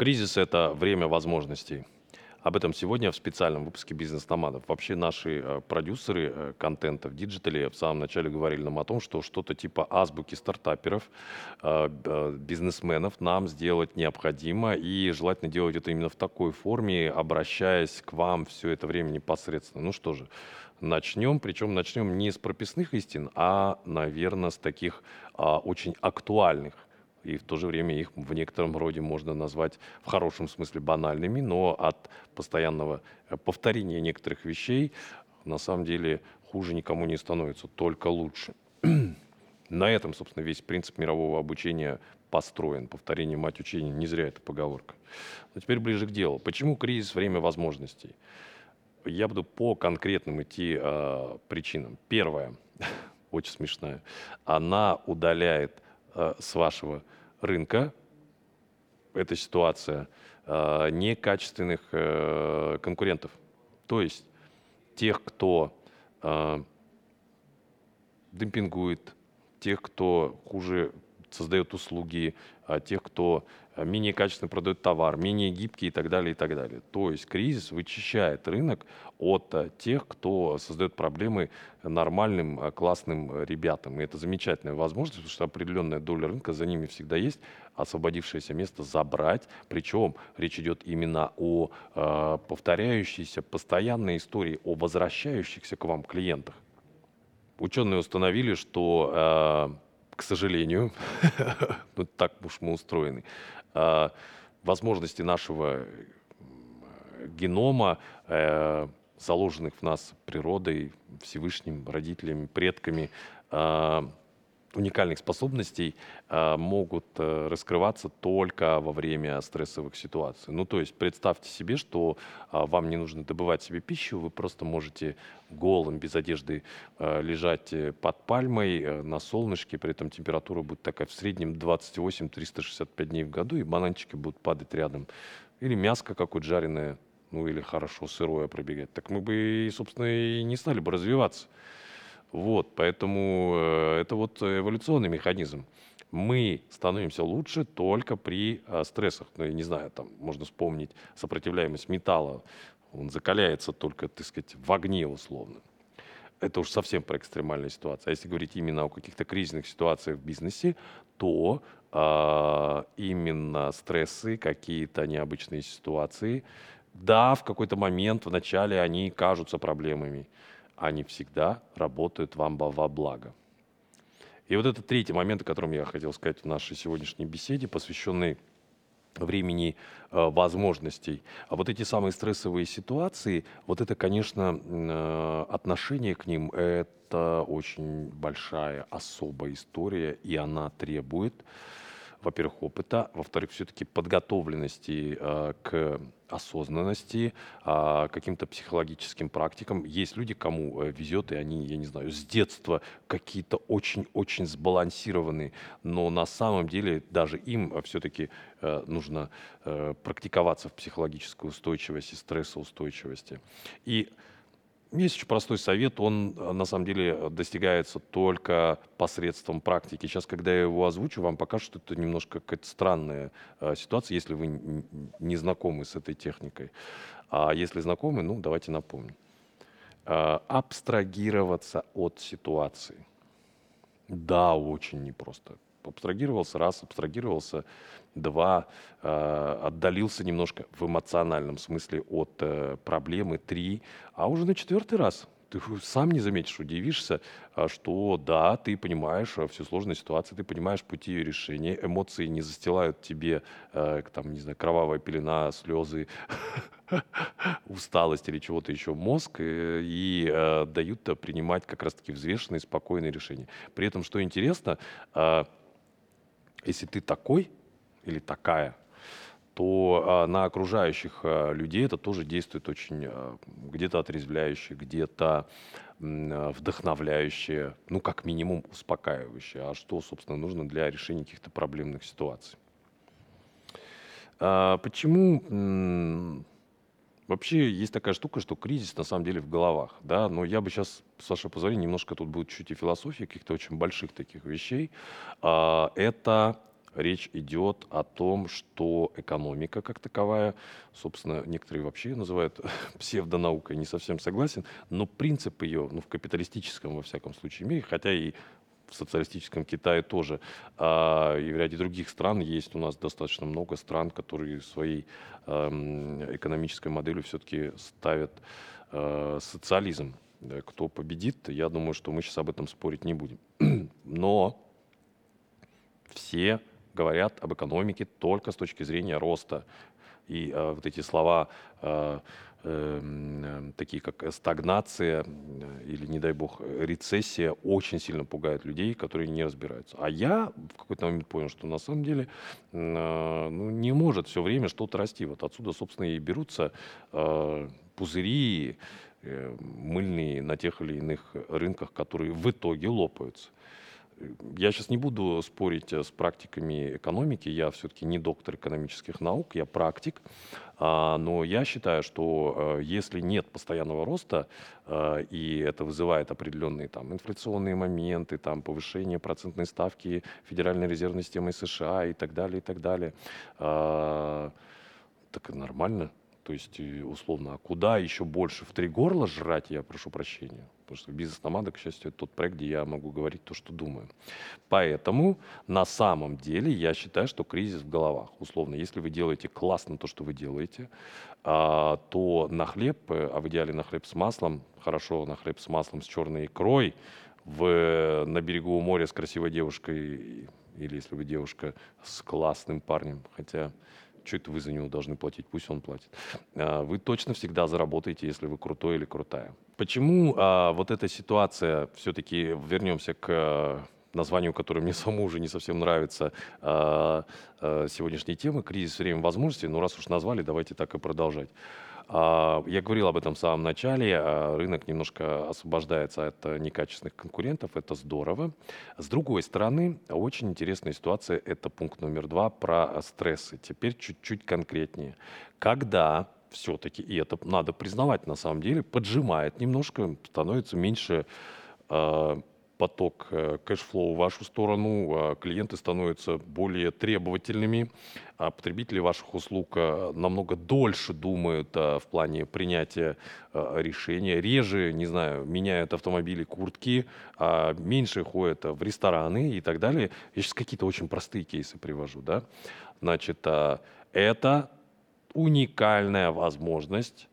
Кризис – это время возможностей. Об этом сегодня в специальном выпуске «Бизнес-номадов». Вообще наши э, продюсеры э, контента в диджитале в самом начале говорили нам о том, что что-то типа азбуки стартаперов, э, бизнесменов нам сделать необходимо. И желательно делать это именно в такой форме, обращаясь к вам все это время непосредственно. Ну что же, начнем. Причем начнем не с прописных истин, а, наверное, с таких а, очень актуальных и в то же время их в некотором роде можно назвать в хорошем смысле банальными, но от постоянного э, повторения некоторых вещей на самом деле хуже никому не становится, только лучше. На этом, собственно, весь принцип мирового обучения построен. Повторение мать учения, не зря эта поговорка. Но теперь ближе к делу. Почему кризис – время возможностей? Я буду по конкретным идти э, причинам. Первое, очень смешная, она удаляет с вашего рынка, эта ситуация, э, некачественных э, конкурентов. То есть тех, кто демпингует, тех, кто хуже создает услуги, а тех, кто э, менее качественно продает товар, менее гибкий и так далее, и так далее. То есть кризис вычищает рынок от э, тех, кто создает проблемы нормальным, э, классным ребятам. И это замечательная возможность, потому что определенная доля рынка за ними всегда есть, освободившееся место забрать. Причем речь идет именно о э, повторяющейся постоянной истории, о возвращающихся к вам клиентах. Ученые установили, что э, к сожалению, ну так уж мы устроены, возможности нашего генома, э, заложенных в нас природой, Всевышним, родителями, предками, уникальных способностей э, могут э, раскрываться только во время стрессовых ситуаций. Ну, то есть представьте себе, что э, вам не нужно добывать себе пищу, вы просто можете голым, без одежды э, лежать э, под пальмой э, на солнышке, при этом температура будет такая в среднем 28-365 дней в году, и бананчики будут падать рядом. Или мяско какое-то жареное, ну или хорошо сырое пробегать. Так мы бы, собственно, и не стали бы развиваться. Вот, поэтому э, это вот эволюционный механизм. Мы становимся лучше только при э, стрессах. Ну, я не знаю, там можно вспомнить сопротивляемость металла. Он закаляется только, так сказать, в огне условно. Это уж совсем про экстремальную ситуацию. А если говорить именно о каких-то кризисных ситуациях в бизнесе, то э, именно стрессы, какие-то необычные ситуации, да, в какой-то момент в начале они кажутся проблемами они всегда работают вам во благо. И вот это третий момент, о котором я хотел сказать в нашей сегодняшней беседе, посвященный времени э, возможностей. А вот эти самые стрессовые ситуации, вот это, конечно, э, отношение к ним, это очень большая, особая история, и она требует во-первых, опыта, во-вторых, все-таки подготовленности э, к осознанности, э, каким-то психологическим практикам. Есть люди, кому э, везет, и они, я не знаю, с детства какие-то очень-очень сбалансированные, но на самом деле даже им все-таки э, нужно э, практиковаться в психологической устойчивости, стрессоустойчивости. И есть очень простой совет, он э, на самом деле достигается только посредством практики. Сейчас, когда я его озвучу, вам покажут, что это немножко какая-то странная э, ситуация, если вы не знакомы с этой техникой. А если знакомы, ну, давайте напомним. Э, абстрагироваться от ситуации. Да, очень непросто абстрагировался раз, абстрагировался два, э, отдалился немножко в эмоциональном смысле от э, проблемы три, а уже на четвертый раз ты сам не заметишь, удивишься, а, что да, ты понимаешь всю сложную ситуацию, ты понимаешь пути ее решения, эмоции не застилают тебе, э, там, не знаю, кровавая пелена, слезы, усталость или чего-то еще мозг э, и э, дают принимать как раз-таки взвешенные, спокойные решения. При этом, что интересно, э, если ты такой или такая, то а, на окружающих а, людей это тоже действует очень а, где-то отрезвляюще, где-то вдохновляюще, ну, как минимум успокаивающе. А что, собственно, нужно для решения каких-то проблемных ситуаций? Почему Вообще есть такая штука, что кризис на самом деле в головах, да, но я бы сейчас, с вашего позволения, немножко тут будет чуть и философии каких-то очень больших таких вещей. Это речь идет о том, что экономика как таковая, собственно, некоторые вообще называют псевдонаукой, не совсем согласен, но принцип ее, ну, в капиталистическом, во всяком случае, мире, хотя и в социалистическом Китае тоже, а, и в ряде других стран есть у нас достаточно много стран, которые своей э, экономической моделью все-таки ставят э, социализм. Кто победит, я думаю, что мы сейчас об этом спорить не будем. Но все говорят об экономике только с точки зрения роста. И э, вот эти слова, э, э, такие как стагнация э, или, не дай бог, рецессия, очень сильно пугают людей, которые не разбираются. А я в какой-то момент понял, что на самом деле э, ну, не может все время что-то расти. Вот отсюда, собственно, и берутся э, пузыри э, мыльные на тех или иных рынках, которые в итоге лопаются я сейчас не буду спорить э, с практиками экономики, я все-таки не доктор экономических наук, я практик, а, но я считаю, что э, если нет постоянного роста, э, и это вызывает определенные там инфляционные моменты, там повышение процентной ставки Федеральной резервной системы США и так далее, и так далее, так нормально. То есть, условно, а куда еще больше? В три горла жрать, я прошу прощения. Потому что бизнес-номада, к счастью, это тот проект, где я могу говорить то, что думаю. Поэтому на самом деле я считаю, что кризис в головах. Условно, если вы делаете классно то, что вы делаете, а, то на хлеб, а в идеале на хлеб с маслом, хорошо на хлеб с маслом с черной икрой, в, на берегу моря с красивой девушкой, или если вы девушка с классным парнем, хотя что это вы за него должны платить? Пусть он платит. А, вы точно всегда заработаете, если вы крутой или крутая. Почему а, вот эта ситуация, все-таки вернемся к названию, которое мне самому уже не совсем нравится, а, а, сегодняшней темы, кризис время возможностей, но раз уж назвали, давайте так и продолжать. А, я говорил об этом в самом начале. Рынок немножко освобождается от э, некачественных конкурентов. Это здорово. С другой стороны, очень интересная ситуация. Это пункт номер два про стрессы. Теперь чуть-чуть конкретнее. Когда все-таки, и это надо признавать на самом деле, поджимает немножко, становится меньше поток э, cash flow в вашу сторону, а клиенты становятся более требовательными, а потребители ваших услуг э, намного дольше думают э, в плане принятия решения, реже, не знаю, меняют автомобили, куртки, а меньше ходят в рестораны и так далее. Я сейчас какие-то очень простые кейсы привожу, да. Значит, это уникальная возможность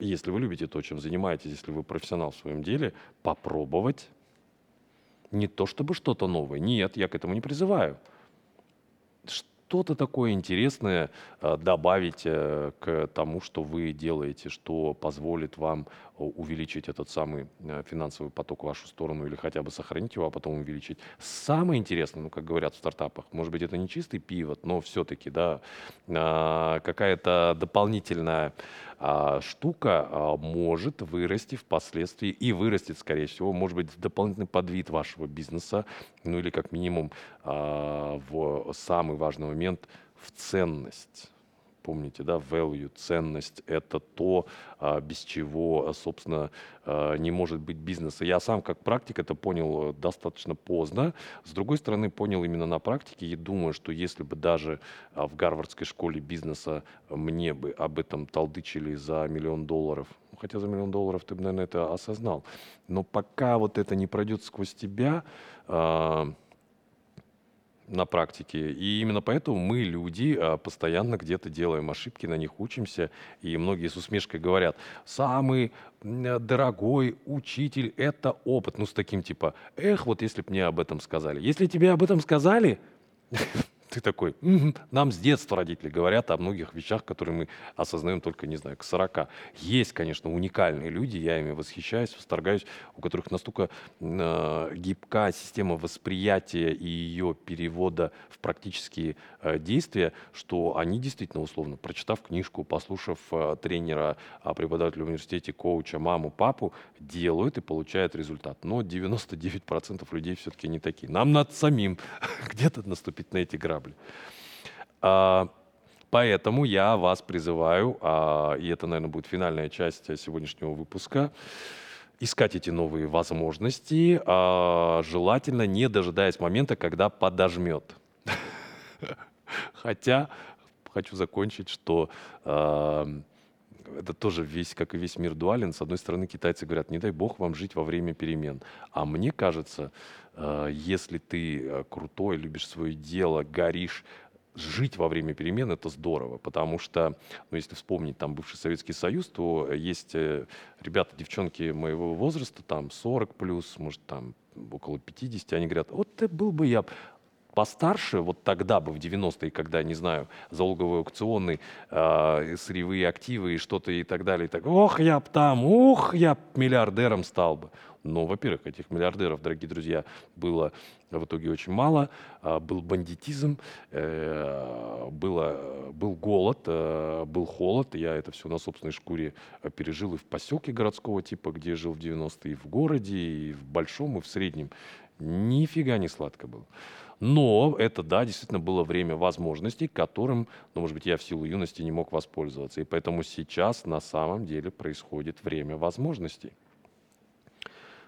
если вы любите то, чем занимаетесь, если вы профессионал в своем деле, попробовать не то чтобы что-то новое. Нет, я к этому не призываю. Что-то такое интересное э, добавить э, к тому, что вы делаете, что позволит вам увеличить этот самый финансовый поток в вашу сторону или хотя бы сохранить его, а потом увеличить. Самое интересное, ну, как говорят в стартапах, может быть, это не чистый пивот, но все-таки, да, а, какая-то дополнительная а, штука а, может вырасти впоследствии и вырастет, скорее всего, может быть, дополнительный подвид вашего бизнеса, ну или как минимум в самый важный момент в ценность помните, да, value, ценность – это то, а, без чего, а, собственно, а, не может быть бизнеса. Я сам как практик это понял э, достаточно поздно. С другой стороны, понял именно на практике и думаю, что если бы даже в Гарвардской школе бизнеса мне бы об этом толдычили за миллион долларов, ну, хотя за миллион долларов ты бы, наверное, это осознал, но пока вот это не пройдет сквозь тебя, на практике. И именно поэтому мы, люди, а, постоянно где-то делаем ошибки, на них учимся. И многие с усмешкой говорят, самый дорогой учитель – это опыт. Ну, с таким типа, эх, вот если бы мне об этом сказали. Если тебе об этом сказали, ты такой, м-м, нам с детства родители говорят о многих вещах, которые мы осознаем только, не знаю, к 40. Есть, конечно, уникальные люди, я ими восхищаюсь, восторгаюсь, у которых настолько э, гибка система восприятия и ее перевода в практические э, действия, что они действительно, условно, прочитав книжку, послушав э, тренера, э, преподавателя в университете, коуча, маму, папу, делают и получают результат. Но 99% людей все-таки не такие. Нам надо самим где-то наступить на эти грабли корабль. А, поэтому я вас призываю, а, и это, наверное, будет финальная часть сегодняшнего выпуска, искать эти новые возможности, а, желательно не дожидаясь момента, когда подожмет. Хотя хочу закончить, что это тоже весь, как и весь мир дуален. С одной стороны, китайцы говорят, не дай бог вам жить во время перемен. А мне кажется, э, если ты э, крутой, любишь свое дело, горишь, жить во время перемен это здорово, потому что, ну, если вспомнить там бывший Советский Союз, то есть э, ребята, девчонки моего возраста, там 40 плюс, может там около 50, они говорят, вот ты был бы я постарше, вот тогда бы, в 90-е, когда, не знаю, залоговый аукционный, э, сырьевые активы и что-то и так далее, так, ох, я б там, ох, я б миллиардером стал бы. Но, во-первых, этих миллиардеров, дорогие друзья, было в итоге очень мало. А, был бандитизм, э, было, был голод, э, был холод. Я это все на собственной шкуре пережил и в поселке городского типа, где жил в 90-е, и в городе, и в большом, и в среднем. Нифига не сладко было. Но это, да, действительно было время возможностей, которым, ну, может быть, я в силу юности не мог воспользоваться. И поэтому сейчас на самом деле происходит время возможностей.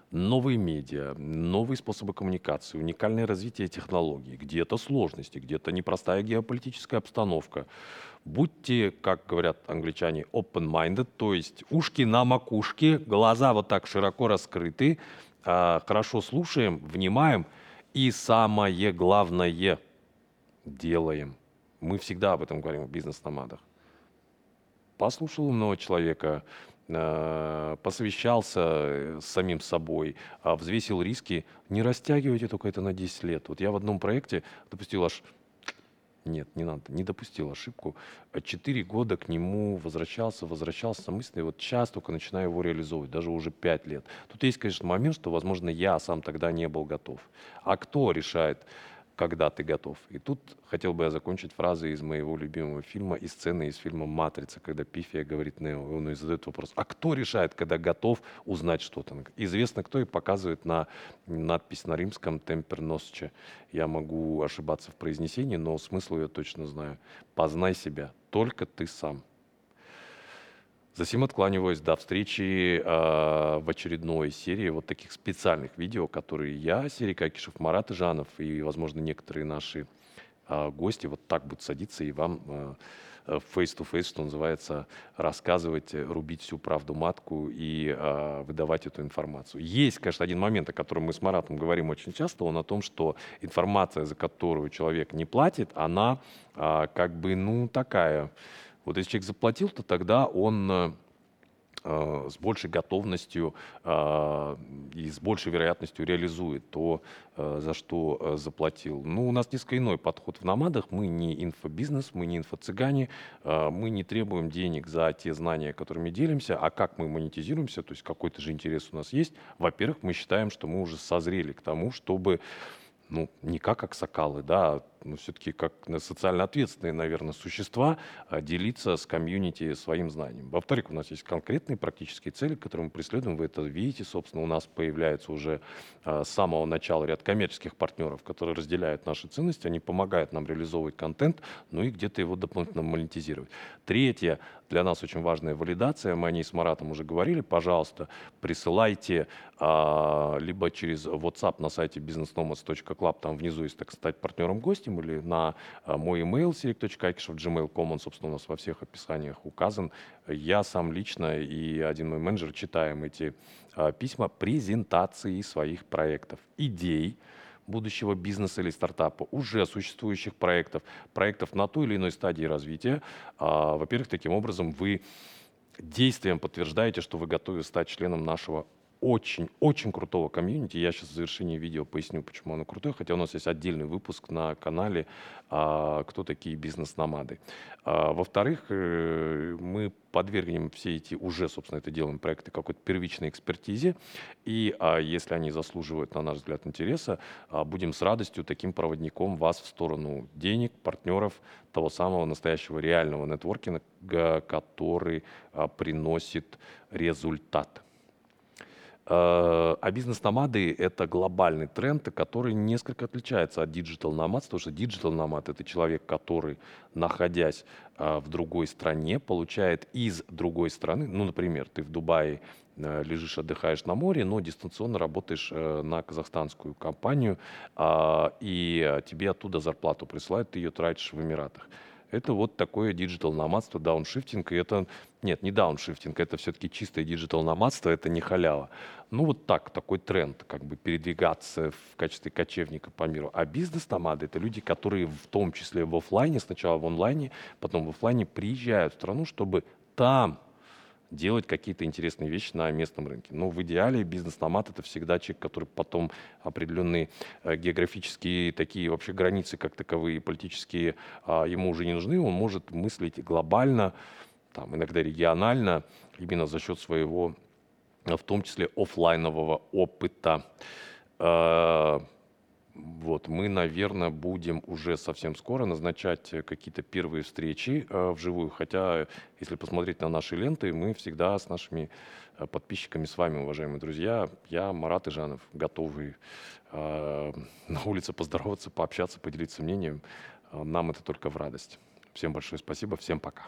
Новые медиа, новые способы коммуникации, уникальное развитие технологий, где-то сложности, где-то непростая геополитическая обстановка. Будьте, как говорят англичане, open-minded, то есть ушки на макушке, глаза вот так широко раскрыты, а, хорошо слушаем, внимаем – и самое главное делаем. Мы всегда об этом говорим в бизнес-номадах. Послушал умного человека, э, посовещался с самим собой, а взвесил риски. Не растягивайте только это на 10 лет. Вот я в одном проекте допустил аж нет, не надо, не допустил ошибку. Четыре года к нему возвращался, возвращался мысли, и вот сейчас только начинаю его реализовывать, даже уже пять лет. Тут есть, конечно, момент, что, возможно, я сам тогда не был готов. А кто решает, когда ты готов. И тут хотел бы я закончить фразой из моего любимого фильма и сцены из фильма «Матрица», когда Пифия говорит Нео, и он задает вопрос, а кто решает, когда готов узнать что-то? Известно кто и показывает на надпись на римском «Темпер носче». Я могу ошибаться в произнесении, но смысл я точно знаю. «Познай себя, только ты сам». Затем откланиваюсь до встречи э, в очередной серии вот таких специальных видео, которые я, Серий Какишев, Марат Жанов и, возможно, некоторые наши э, гости вот так будут садиться и вам э, face-to-face, что называется, рассказывать, рубить всю правду матку и э, выдавать эту информацию. Есть, конечно, один момент, о котором мы с Маратом говорим очень часто, он о том, что информация, за которую человек не платит, она э, как бы, ну, такая вот если человек заплатил, то тогда он э, э, с большей готовностью э, и с большей вероятностью реализует то, за что заплатил. Ну, у нас несколько иной подход в намадах. Мы не инфобизнес, мы не инфо-цыгане, мы не требуем денег за те знания, которыми делимся, а как мы монетизируемся, то есть какой-то же интерес у нас есть. Во-первых, мы считаем, что мы уже созрели к тому, чтобы ну, не как аксакалы, да, но все-таки как социально ответственные, наверное, существа а, делиться с комьюнити своим знанием. Во-вторых, у нас есть конкретные практические цели, которые мы преследуем. Вы это видите, собственно, у нас появляется уже а, с самого начала ряд коммерческих партнеров, которые разделяют наши ценности, они помогают нам реализовывать контент, ну и где-то его дополнительно монетизировать. Третье, для нас очень важная валидация, мы о ней с Маратом уже говорили, пожалуйста, присылайте а, либо через WhatsApp на сайте businessnomads.club, там внизу есть, так стать партнером гостем, этим, или на э, мой email serик.акишев.gmail.com, он, собственно, у нас во всех описаниях указан. Я сам лично и один мой менеджер читаем эти э, письма презентации своих проектов, идей, будущего бизнеса или стартапа, уже существующих проектов, проектов на той или иной стадии развития. А, во-первых, таким образом вы действием подтверждаете, что вы готовы стать членом нашего очень-очень крутого комьюнити. Я сейчас в завершении видео поясню, почему оно крутое, хотя у нас есть отдельный выпуск на канале а, «Кто такие бизнес-номады». А, во-вторых, э, мы подвергнем все эти, уже, собственно, это делаем проекты какой-то первичной экспертизе, и а, если они заслуживают, на наш взгляд, интереса, будем с радостью таким проводником вас в сторону денег, партнеров, того самого настоящего реального нетворкинга, который приносит результат. Э, а бизнес-номады — это глобальный тренд, который несколько отличается от digital nomad, потому что диджитал-номад — это человек, который, находясь э, в другой стране, получает из другой страны, ну, например, ты в Дубае э, лежишь, отдыхаешь на море, но дистанционно работаешь на казахстанскую компанию, а, и тебе оттуда зарплату присылают, ты ее тратишь в Эмиратах. Это вот такое digital номадство, дауншифтинг. И это, нет, не дауншифтинг, это все-таки чистое digital номадство, это не халява. Ну вот так, такой тренд, как бы передвигаться в качестве кочевника по миру. А бизнес-номады — это люди, которые в том числе в офлайне, сначала в онлайне, потом в офлайне приезжают в страну, чтобы там делать какие-то интересные вещи на местном рынке. Но в идеале бизнес-номад это всегда человек, который потом определенные э, географические такие вообще границы как таковые политические а, ему уже не нужны. Он может мыслить глобально, там, иногда регионально, именно за счет своего, в том числе офлайнового опыта. Э, вот, мы, наверное, будем уже совсем скоро назначать э, какие-то первые встречи э, вживую. Хотя, если посмотреть на наши ленты, мы всегда с нашими э, подписчиками, с вами, уважаемые друзья, я, Марат Ижанов, готовый э, на улице поздороваться, пообщаться, поделиться мнением. Нам это только в радость. Всем большое спасибо, всем пока.